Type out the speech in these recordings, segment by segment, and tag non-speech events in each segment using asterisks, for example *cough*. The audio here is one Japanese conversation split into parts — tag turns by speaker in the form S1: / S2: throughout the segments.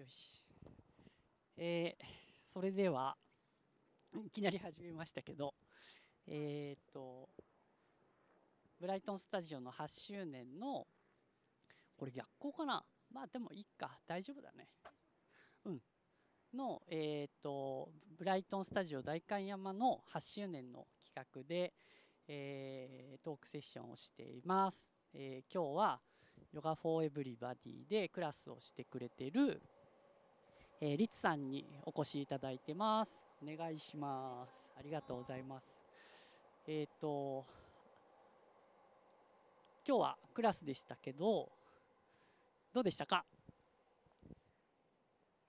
S1: よし。えー、それでは、いきなり始めましたけど、えっ、と、ブライトンスタジオの8周年の、これ逆光かな？まあでもいいか、大丈夫だね。うん。の、えっ、と、ブライトンスタジオ代官山の8周年の企画で、えー、トークセッションをしています。えー、今日は、ヨガフォーエブリバディでクラスをしてくれてる、えー、リツさんにお越しいただいてます。お願いします。ありがとうございます。えっ、ー、と、今日はクラスでしたけど、どうでしたか？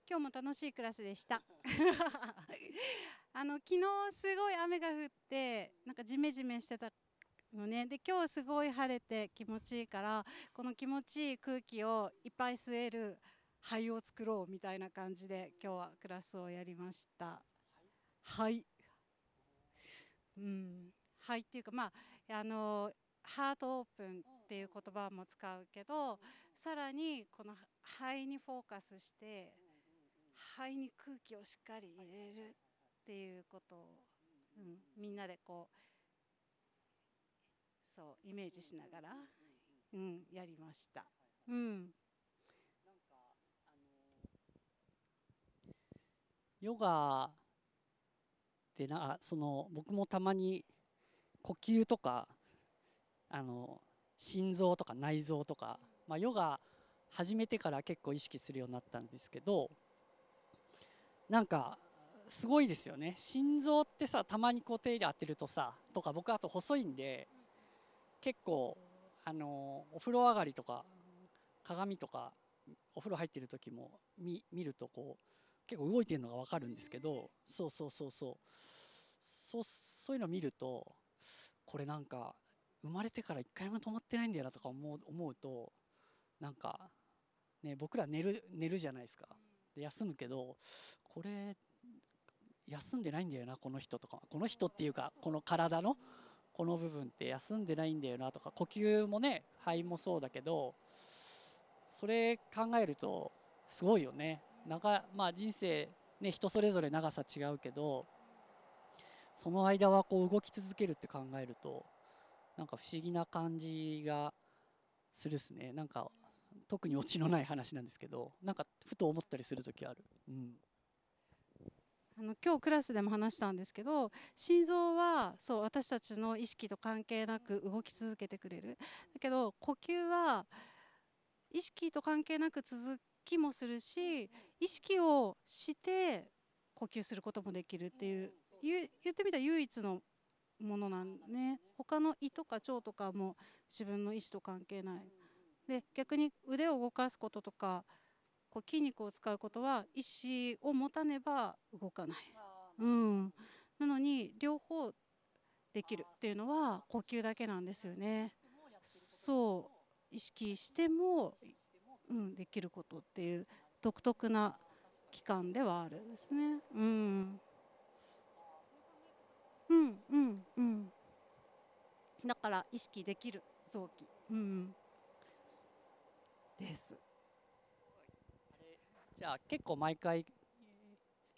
S2: 今日も楽しいクラスでした *laughs* あの昨日すごい雨が降ってなんかジメジメしてたのねで今日すごい晴れて気持ちいいからこの気持ちいい空気をいっぱい吸える灰を作ろうみたいな感じで今日はクラスをやりました灰うん灰っていうかまああのハートオープンっていう言葉も使うけどさらにこの肺にフォーカスして肺に空気をしっかり入れるっていうことを、うん、みんなでこうそうイメージしながら、うん、やりました。うん。
S1: ヨガってなその僕もたまに呼吸とかあの心臓とか内臓とか、まあ、ヨガ始めてから結構意識するようになったんですけどなんかすごいですよね。心臓ってさたまにこう手入れ当てるとさとか僕あと細いんで結構あのお風呂上がりとか鏡とかお風呂入ってる時も見見るとこう結構動いてるのが分かるんですけどそうそうそうそう。そうそういうの見るとこれなんか生まれてから一回も止まってないんだよなとか思う思うとなんかね僕ら寝る寝るじゃないですか。で休むけどこれ休んでないんだよなこの人とか。この人っていうかこの体のこの部分って休んでないんだよなとか呼吸もね肺もそうだけどそれ考えるとすごいよね。長、まあ、人生、ね、人それぞれ長さ違うけどその間はこう動き続けるって考えるとなんか不思議な感じがするっすね。なんか特にオチのない話なんですけどなんかふと思ったりする時ある。うん。
S2: あの今日クラスでも話したんですけど心臓はそう私たちの意識と関係なく動き続けてくれる。だけど呼吸は意識と関係なく続きもするし意識をして呼吸することもできるっていう言ってみたら唯一のものなんね。他の胃とか腸とかも自分の意思と関係ない。で逆に腕を動かすこととかこう筋肉を使うことは意思を持たねば動かない、うん、なのに両方できるっていうのは呼吸だけなんですよね。そう。意識しても、うん、できることっていう独特な期間ではあるんですね。うん、うんうんうんだから意識できる臓器、うん、です。
S1: じゃあ結構毎回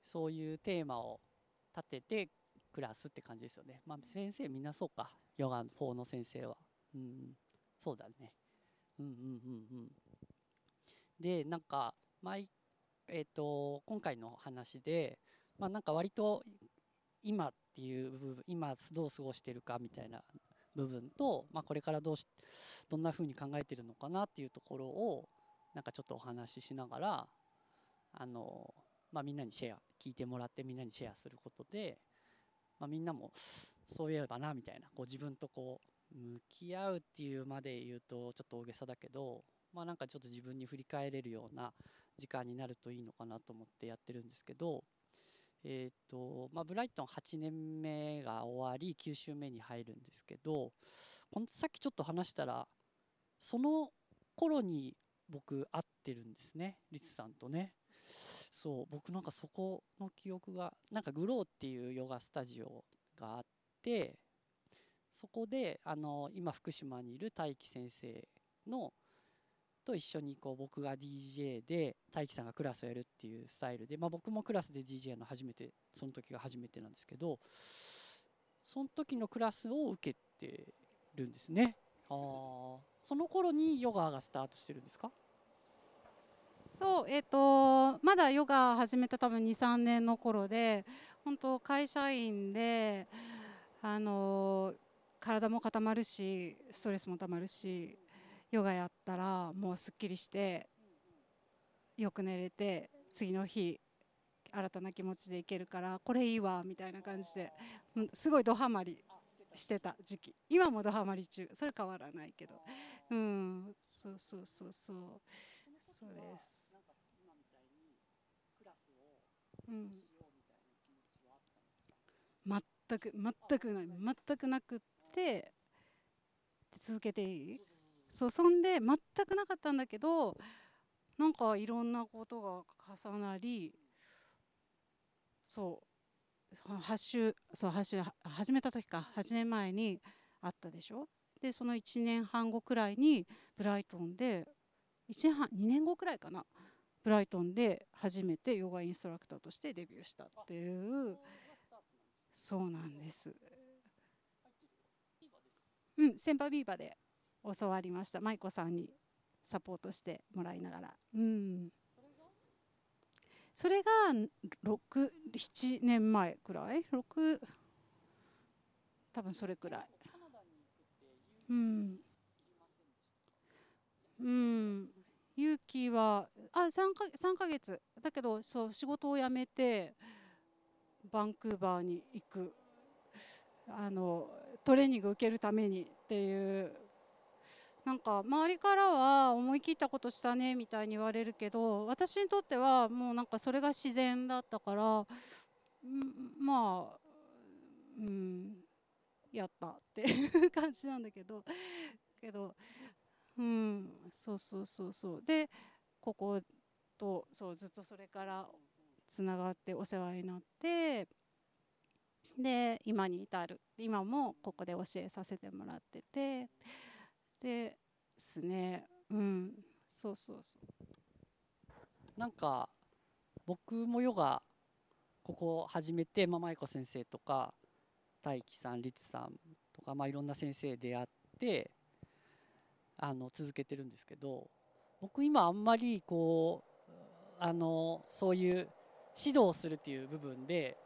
S1: そういうテーマを立ててクラスって感じですよね。まあ先生みんなそうか。ヨガ4の先生は。うん、そうだね。うんうんうんうん。で、なんか、毎、え、ー、と、今回の話で、まあなんか割と今っていう部分、今どう過ごしてるかみたいな部分と、まあこれからどうし、どんな風に考えてるのかなっていうところを、なんかちょっとお話ししながら、あの、まあ、みんなにシェア聞いてもらってみんなにシェアすることで、まあ、みんなもそういえばなみたいなこう自分とこう向き合うっていうまで言うとちょっと大げさだけど、まあ、なんかちょっと自分に振り返れるような時間になるといいのかなと思ってやってるんですけど、えーとまあ、ブライトン8年目が終わり9週目に入るんですけどこのさっきちょっと話したらその頃に僕会ってるんですねリツさんとね。そう僕なんかそこの記憶がなんかグローっていうヨガスタジオがあってそこであの今福島にいる大輝先生のと一緒にこう僕が DJ で大輝さんがクラスをやるっていうスタイルで、まあ、僕もクラスで DJ やるの初めてその時が初めてなんですけどその時のクラスを受けてるんですね。あー。その頃にヨガがスタートしてるんですか？
S2: そうえっ、とまだヨガ始めた多分23年の頃で本当会社員であの体も固まるしストレスもたまるしヨガやったらもうすっきりしてよく寝れて次の日新たな気持ちでいけるからこれいいわみたいな感じですごいドハマりしてた時期。今もドハマり中それ変わらないけど。うんそうそうそうそう。そうです。うん。全く全くない。全くなくって続けていい？そうそんで全くなかったんだけどなんかいろんなことが重なりそう8週そう8週始めた時か8年前にあったでしょ？でその1年半後くらいにブライトンで1年半2年後くらいかな？ブライトンで初めてヨガインストラクターとしてデビューしたっていうそうなんです。うん先輩ビーバーで。教わりました。舞子さんにサポートしてもらいながら。うん。それが67年前くらい？6多分それくらい。うん。うん。勇気はあ 3, か3ヶ月。だけどそう仕事を辞めてバンクーバーに行く。あのトレーニング受けるためにっていうなんか周りからは思い切ったことしたねみたいに言われるけど私にとってはもうなんかそれが自然だったからまあうんやったっていう感じなんだけどけどうんそうそうそうそう。でこことそうずっとそれからつながってお世話になってで今に至る。今もここで教えさせてもらってて。ですね。うん。そうそうそう。
S1: なんか僕もヨガここ始めて、まあ、舞子先生とか大輝さん律さんとか、まあ、いろんな先生出会ってあの続けてるんですけど僕今あんまりこうあのそういう指導するっていう部分で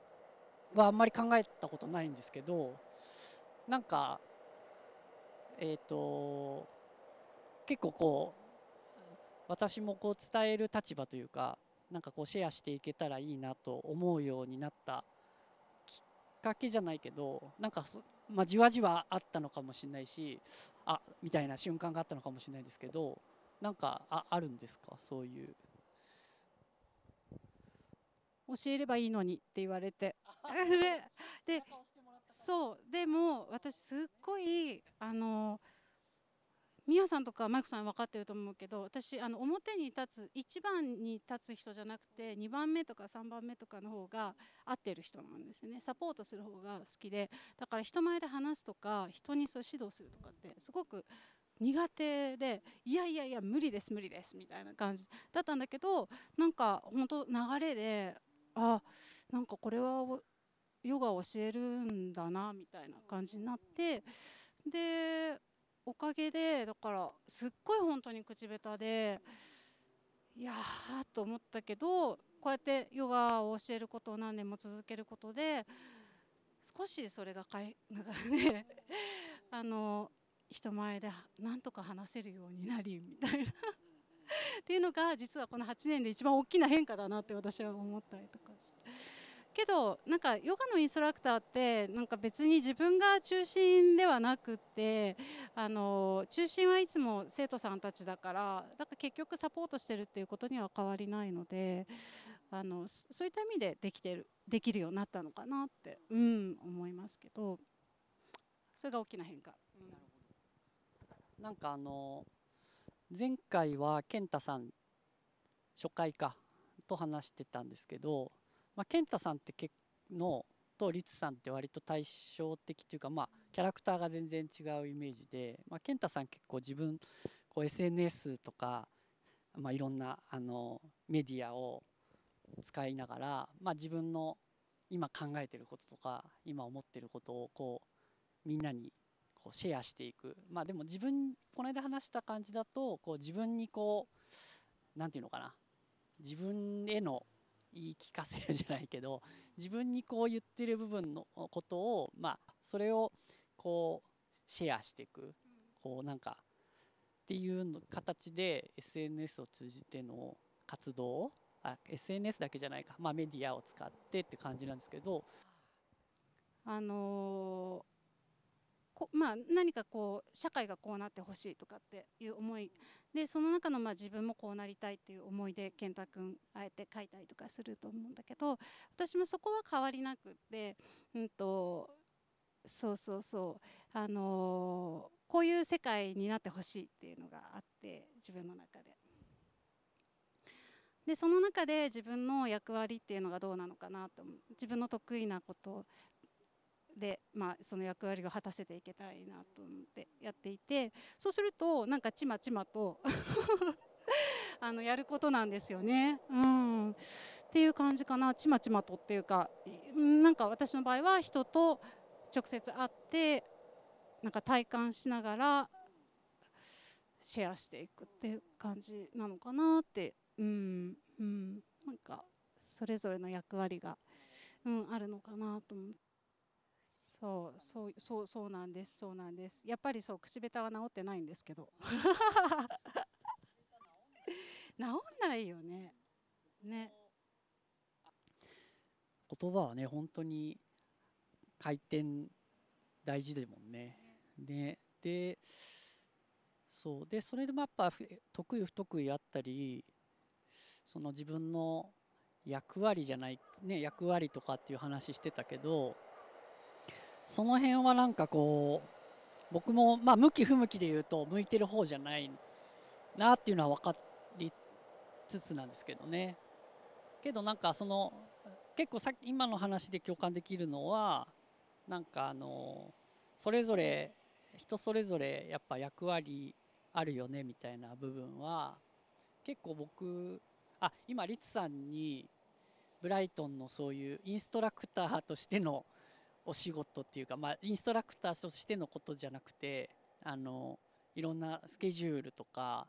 S1: はあんまり考えたことないんですけどなんかえっ、と結構こう私もこう伝える立場というかなんかこうシェアしていけたらいいなと思うようになったきっかけじゃないけどなんかそ、まあ、じわじわあったのかもしれないしあみたいな瞬間があったのかもしれないですけどなんかああるんですか？そういう。
S2: 教えればいいのにって言われてでで *laughs* そう。でも私すっごいあのみやさんとかマイクさん分かってると思うけど私あの表に立つ1番に立つ人じゃなくて2番目とか3番目とかの方が合ってる人なんですよね。サポートする方が好きで。だから人前で話すとか人にそう指導するとかってすごく苦手でいやいやいや無理です無理ですみたいな感じだったんだけどなんか本当流れであなんかこれはヨガを教えるんだなみたいな感じになってでおかげでだからすっごい本当に口下手でいやーと思ったけどこうやってヨガを教えることを何年も続けることで少しそれがかいなんかね *laughs* あの人前でなんとか話せるようになりみたいなっていうのが実はこの8年で一番大きな変化だなって私は思ったりとかして。けどなんかヨガのインストラクターってなんか別に自分が中心ではなくってあの中心はいつも生徒さんたちだからだから結局サポートしてるっていうことには変わりないのであのそういった意味でできてるできるようになったのかなって、うん、思いますけどそれが大きな変化。うん
S1: なんかあの前回は健太さん初回かと話してたんですけど、まあ、健太さんって結のと律さんって割と対照的というかまあキャラクターが全然違うイメージで、まあ、健太さん結構自分こう SNS とか、まあ、いろんなあのメディアを使いながら、まあ、自分の今考えてることとか今思ってることをこうみんなにこうシェアしていく。まあでも自分この間話した感じだとこう自分にこう何て言うのかな。自分への言い聞かせるじゃないけど自分にこう言ってる部分のことをまあそれをこうシェアしていくこうなんかっていうの形で SNS を通じての活動あ SNS だけじゃないか、まあ、メディアを使ってって感じなんですけど。
S2: あのーこまあ、何かこう社会がこうなってほしいとかっていう思い。でその中のまあ自分もこうなりたいっていう思いで健太君あえて書いたりとかすると思うんだけど私もそこは変わりなくって、うんと、そうそうそう。あのーこういう世界になってほしいっていうのがあって自分の中で。でその中で自分の役割っていうのがどうなのかなと自分の得意なことで、まあ、その役割を果たせていけたらいいなと思ってやっていてそうするとなんかちまちまと *laughs* あのやることなんですよね。うん、っていう感じかな。ちまちまとっていうかなんか私の場合は人と直接会ってなんか体感しながらシェアしていくっていう感じなのかなって、うん。うん、なんかそれぞれの役割が、うん、あるのかなと思って。そうそうそうそうなんですそうなんです。やっぱりそう口下手は治ってないんですけど。*laughs* 治んないよね。ね。
S1: 言葉はね本当に回転大事だもんね。ででそう。でそれでもやっぱ得意不得意あったりその自分の役割じゃないね役割とかっていう話してたけどその辺はなんかこう僕もまあ向き不向きで言うと向いてる方じゃないなっていうのは分かりつつなんですけどね。けどなんかその結構さっき今の話で共感できるのはなんかあのそれぞれ人それぞれやっぱ役割あるよねみたいな部分は結構僕あ今リツさんにブライトンのそういうインストラクターとしてのお仕事っていうか、まあ、インストラクターとしてのことじゃなくてあのいろんなスケジュールとか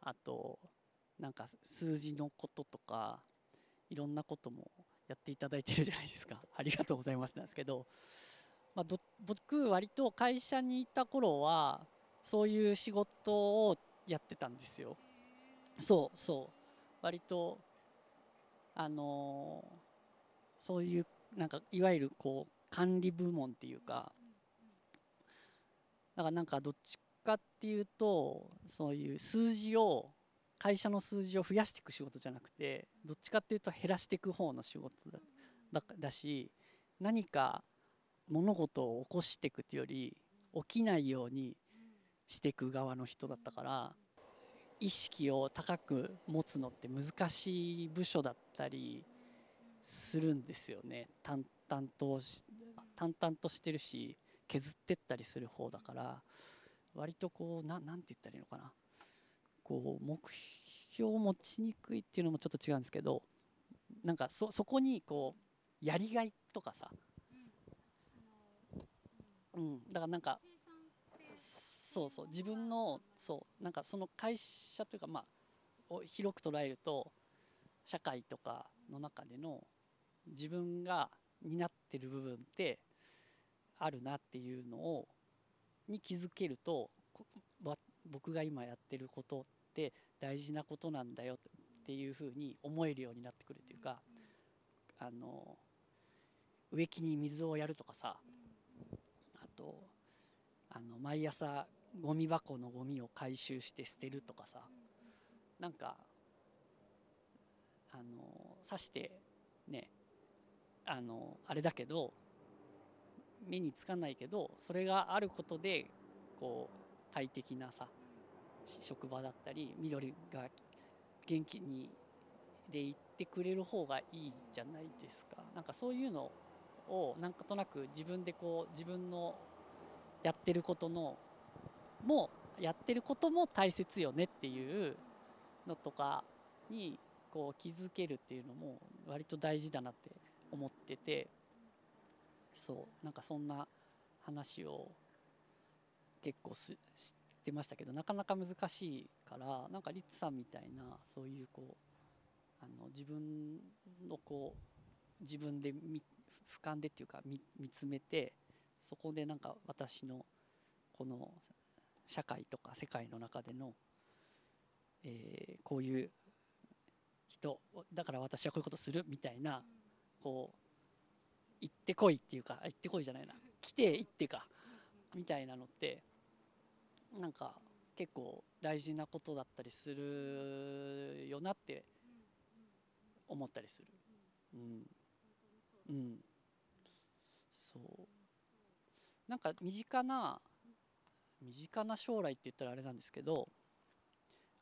S1: あとなんか数字のこととかいろんなこともやっていただいてるじゃないですか。*laughs* ありがとうございますなんですけど、まあ、ど僕割と会社にいた頃はそういう仕事をやってたんですよ。そうそう。割とあのそういうなんかいわゆるこう管理部門っていうかだからなんかどっちかっていうとそういう数字を会社の数字を増やしていく仕事じゃなくてどっちかっていうと減らしていく方の仕事だだだし何か物事を起こしていくっていうより起きないようにしていく側の人だったから意識を高く持つのって難しい部署だったりするんですよね。淡々と淡々としてるし削ってったりする方だから割とこうななんて言ったらいいのかな。こう目標を持ちにくいっていうのもちょっと違うんですけどなんかそそこにこうやりがいとかさ、うん、だからなんかそうそう自分のそうなんかその会社というかまあを広く捉えると社会とかの中での自分が担ってる部分ってあるなっていうのをに気づけると僕が今やってることって大事なことなんだよっていうふうに思えるようになってくるというかあの植木に水をやるとかさあとあの毎朝ゴミ箱のゴミを回収して捨てるとかさなんかあの刺してねあのあれだけど目につかないけどそれがあることでこう快適なさ職場だったり緑が元気にでいってくれる方がいいじゃないですか。なんかそういうのをなんとなく自分でこう自分のやってることのもやってることも大切よねっていうのとかにこう気づけるっていうのも割と大事だなって思っててそうなんかそんな話を結構すしてましたけどなかなか難しいからなんかリッツさんみたいなそういうこうあの自分のこう自分で見俯瞰でっていうか見見つめてそこでなんか私のこの社会とか世界の中での、えー、こういう人だから私はこういうことするみたいなこう行ってこいっていうか行ってこいじゃないな。来て行ってかみたいなのってなんか結構大事なことだったりするよなって思ったりする。うん、うん、そう。なんか身近な身近な将来って言ったらあれなんですけど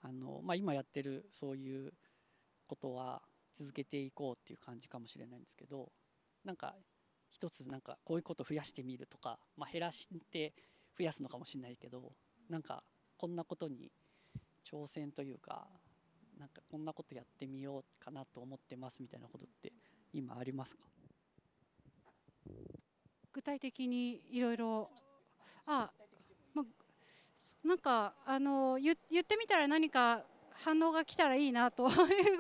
S1: あの、まあ、今やってるそういうことは続けていこうっていう感じかもしれないんですけどなんか一つなんかこういうこと増やしてみるとか、まあ、減らして増やすのかもしれないけどなんかこんなことに挑戦というかなんかこんなことやってみようかなと思ってますみたいなことって今ありますか？
S2: 具体的にいろいろ。あ、まあ、なんかあの言言ってみたら何か反応が来たらいいなとい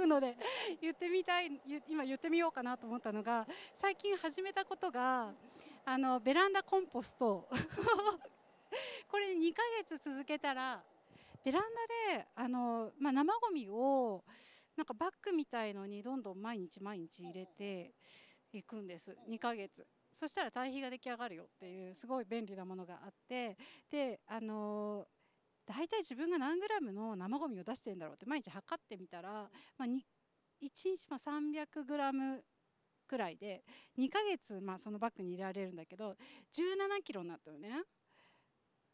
S2: うので言ってみたい今言ってみようかなと思ったのが最近始めたことがあのベランダコンポスト。*laughs* これ2ヶ月続けたらベランダであの、まあ、生ごみをなんかバッグみたいのにどんどん毎日毎日入れていくんです。2ヶ月。そしたら堆肥が出来上がるよっていうすごい便利なものがあって。であの大体自分が何グラムの生ごみを出してるんだろうって毎日測ってみたら、まあ、1日ま300グラムくらいで2ヶ月まあそのバッグに入れられるんだけど17キロになったよね。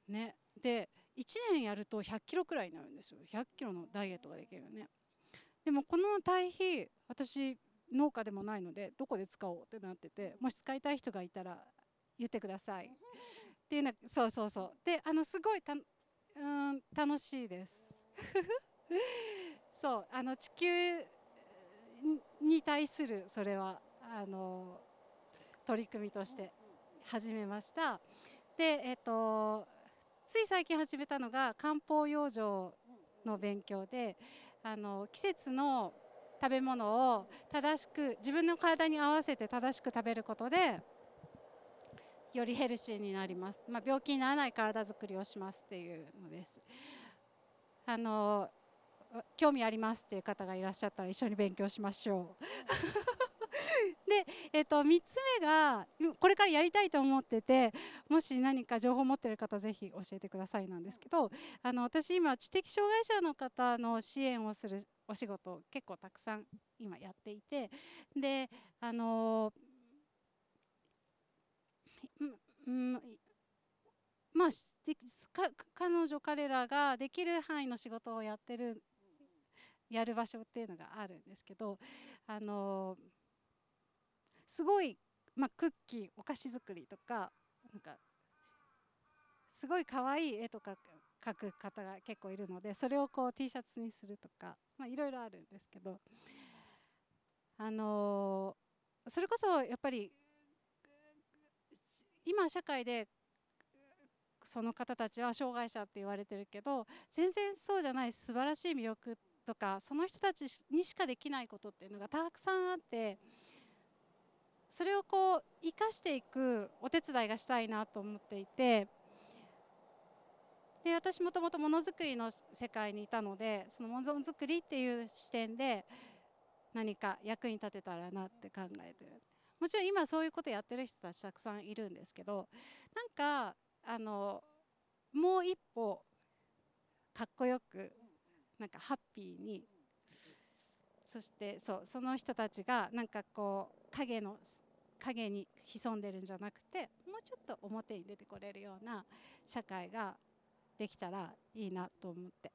S2: ねで1年やると100キロくらいになるんですよ100キロのダイエットができるよね。でもこの堆肥私農家でもないのでどこで使おうってなっててもし使いたい人がいたら言ってくださいっていうのそうそうそうであのすごいうん楽しいです。*laughs* そうあの地球に対するそれはあの取り組みとして始めました。でえっとつい最近始めたのが漢方養生の勉強であの季節の食べ物を正しく自分の体に合わせて正しく食べることでよりヘルシーになります、まあ、病気にならない体づくりをしますっていうのです。あの興味ありますっていう方がいらっしゃったら一緒に勉強しましょう。*laughs* で、えっと、3つ目がこれからやりたいと思っててもし何か情報を持ってる方ぜひ教えてくださいなんですけどあの私今知的障害者の方の支援をするお仕事結構たくさん今やっていてであのうんまあ彼女彼らができる範囲の仕事をやってるやる場所っていうのがあるんですけどあのすごい、まあ、クッキーお菓子作りとかなんかすごい可愛い絵とか描く方が結構いるのでそれをこう T シャツにするとかいろいろあるんですけどあの、それこそやっぱり今社会でその方たちは障害者って言われてるけど全然そうじゃない素晴らしい魅力とかその人たちにしかできないことっていうのがたくさんあってそれをこう生かしていくお手伝いがしたいなと思っていてで私もともとものづくりの世界にいたのでそのものづくりっていう視点で何か役に立てたらなって考えてる。もちろん今そういうことやってる人たちたくさんいるんですけどなんかあのもう一歩かっこよくなんかハッピーにそしてそうその人たちがなんかこう影の影に潜んでるんじゃなくてもうちょっと表に出てこれるような社会ができたらいいなと思って。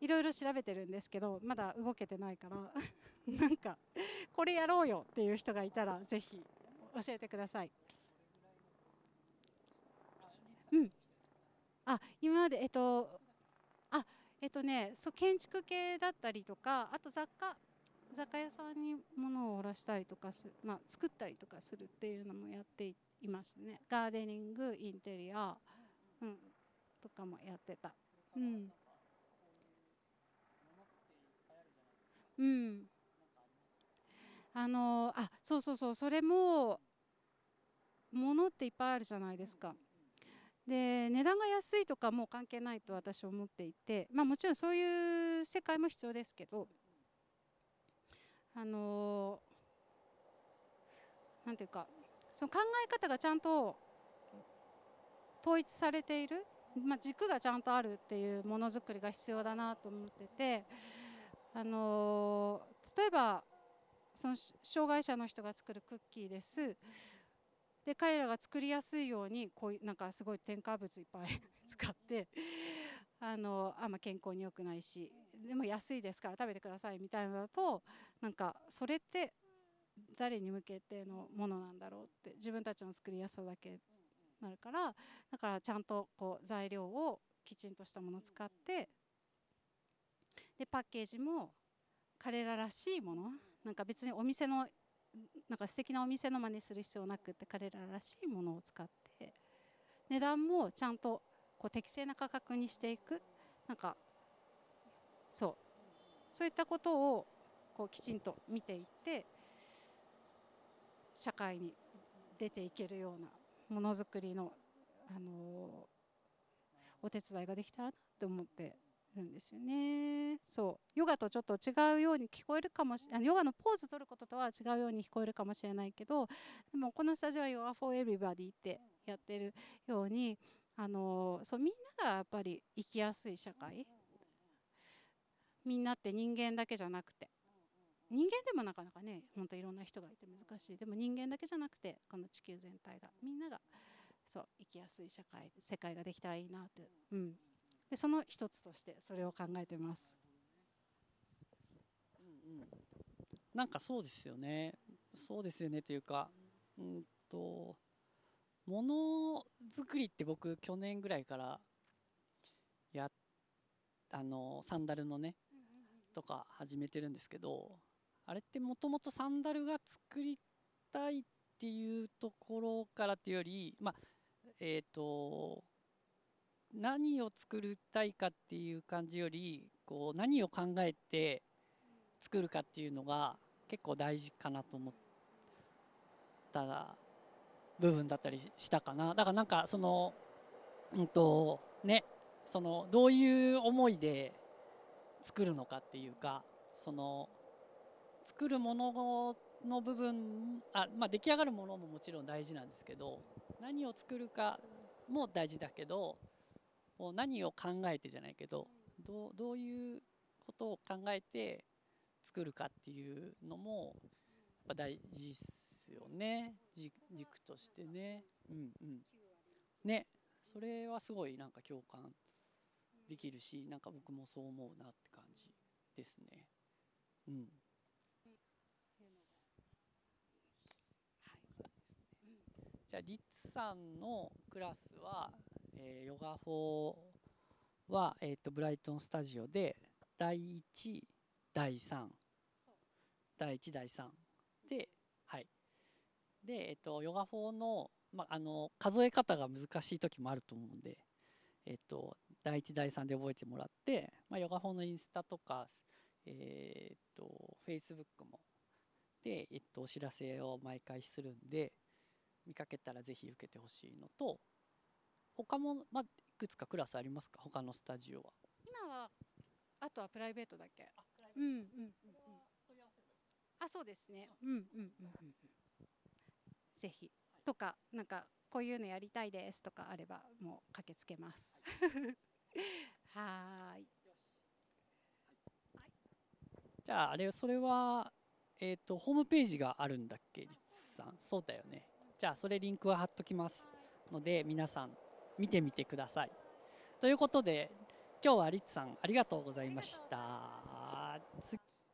S2: いろいろ調べてるんですけどまだ動けてないから。*laughs* なんかこれやろうよっていう人がいたらぜひ教えてください。うんあ今までえっとあえっとねそう建築系だったりとかあと雑貨雑貨屋さんに物を卸したりとかす、まあ、作ったりとかするっていうのもやっていましたねガーデニングインテリア、うん、とかもやってた。うんうんあのあそうそうそうそれも物っていっぱいあるじゃないですか。で値段が安いとかもう関係ないと私は思っていて、まあ、もちろんそういう世界も必要ですけどあのなんていうかその考え方がちゃんと統一されている、まあ、軸がちゃんとあるっていうものづくりが必要だなと思ってて、あの例えばその障害者の人が作るクッキーです。で彼らが作りやすいようにこういうなんかすごい添加物いっぱい *laughs* 使ってあのあんま健康に良くないしでも安いですから食べてくださいみたいなのだとなんかそれって誰に向けてのものなんだろうって自分たちの作りやすさだけなるからだからちゃんとこう材料をきちんとしたものを使ってでパッケージも彼ららしいものなんか別にお店のなんか素敵なお店の真似する必要なくって彼ららしいものを使って値段もちゃんとこう適正な価格にしていく。なんかそう。そういったことをこうきちんと見ていって社会に出ていけるようなものづくりの、あの、お手伝いができたらなって思ってるんですよね。そう。ヨガとちょっと違うように聞こえるかもしれあのヨガのポーズ取ることとは違うように聞こえるかもしれないけどでもこのスタジオはヨガ for everybody ってやってるようにあのそうみんながやっぱり生きやすい社会。みんなって人間だけじゃなくて。人間でもなかなかね本当いろんな人がいて難しい。でも人間だけじゃなくてこの地球全体がみんながそう生きやすい社会世界ができたらいいなって、うん、でその一つとしてそれを考えてます。
S1: なんかそうですよねそうですよねというかうんとものづくりって僕去年ぐらいからやあのサンダルのねとか始めてるんですけどあれってもともとサンダルが作りたいっていうところからっていうよりまあえっ、ー、と何を作りたいかっていう感じよりこう何を考えて作るかっていうのが結構大事かなと思った部分だったりしたかな。だからなんかそのうんとねそのどういう思いで作るのかっていうかその作るものの部分あ、まあ、出来上がるものももちろん大事なんですけど何を作るかも大事だけどう何を考えてじゃないけどどうどういうことを考えて作るかっていうのもやっぱ大事ですよね。軸としてね。うんうん、ね。それはすごいなんか共感できるしなんか僕もそう思うなって感じですね。うん、じゃあリッツさんのクラスはえー、ヨガ4は、えーと、ブライトンスタジオで第1第3第1第3ではい。で、えーと、ヨガ4の,、まあ、あの数え方が難しい時もあると思うんで、えーと、第1第3で覚えてもらって、まあ、ヨガ4のインスタとか、えー、とフェイスブックもで、えー、とお知らせを毎回するんで見かけたらぜひ受けてほしいのと他も、まあ、いくつかクラスありますか？他のスタジオは。
S2: 今はあとはプライベートだけ。うんうんうんうん。あそうですね。うんうんうんうんぜひ。とかなんかこういうのやりたいですとかあればもう駆けつけます。*laughs* はい。
S1: じゃああれそれはえっ、ー、とホームページがあるんだっけリツさん？そうだよね。じゃあそれリンクは貼っときますので皆さん見てみてください。ということで今日はリッツさんありがとうございました。